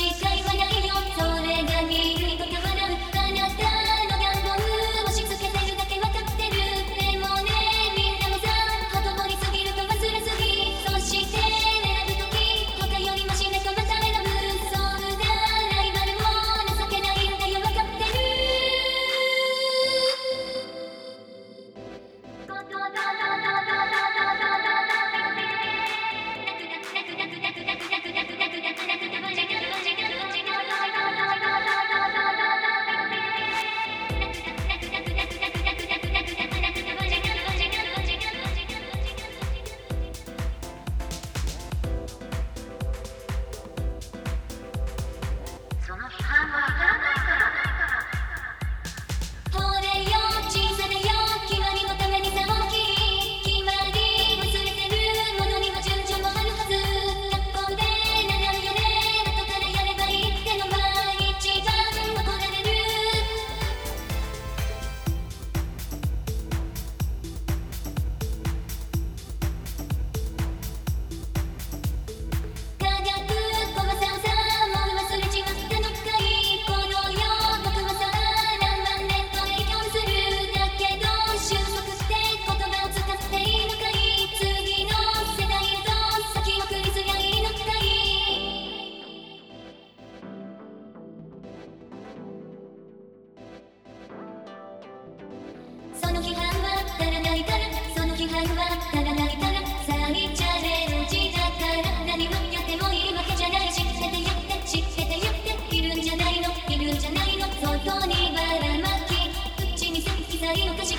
she ただらさあチャレだから何もやってもいいわけじゃないしっててやって知っててやっているんじゃないのいるんじゃないの外にばらまき口にす刻いのか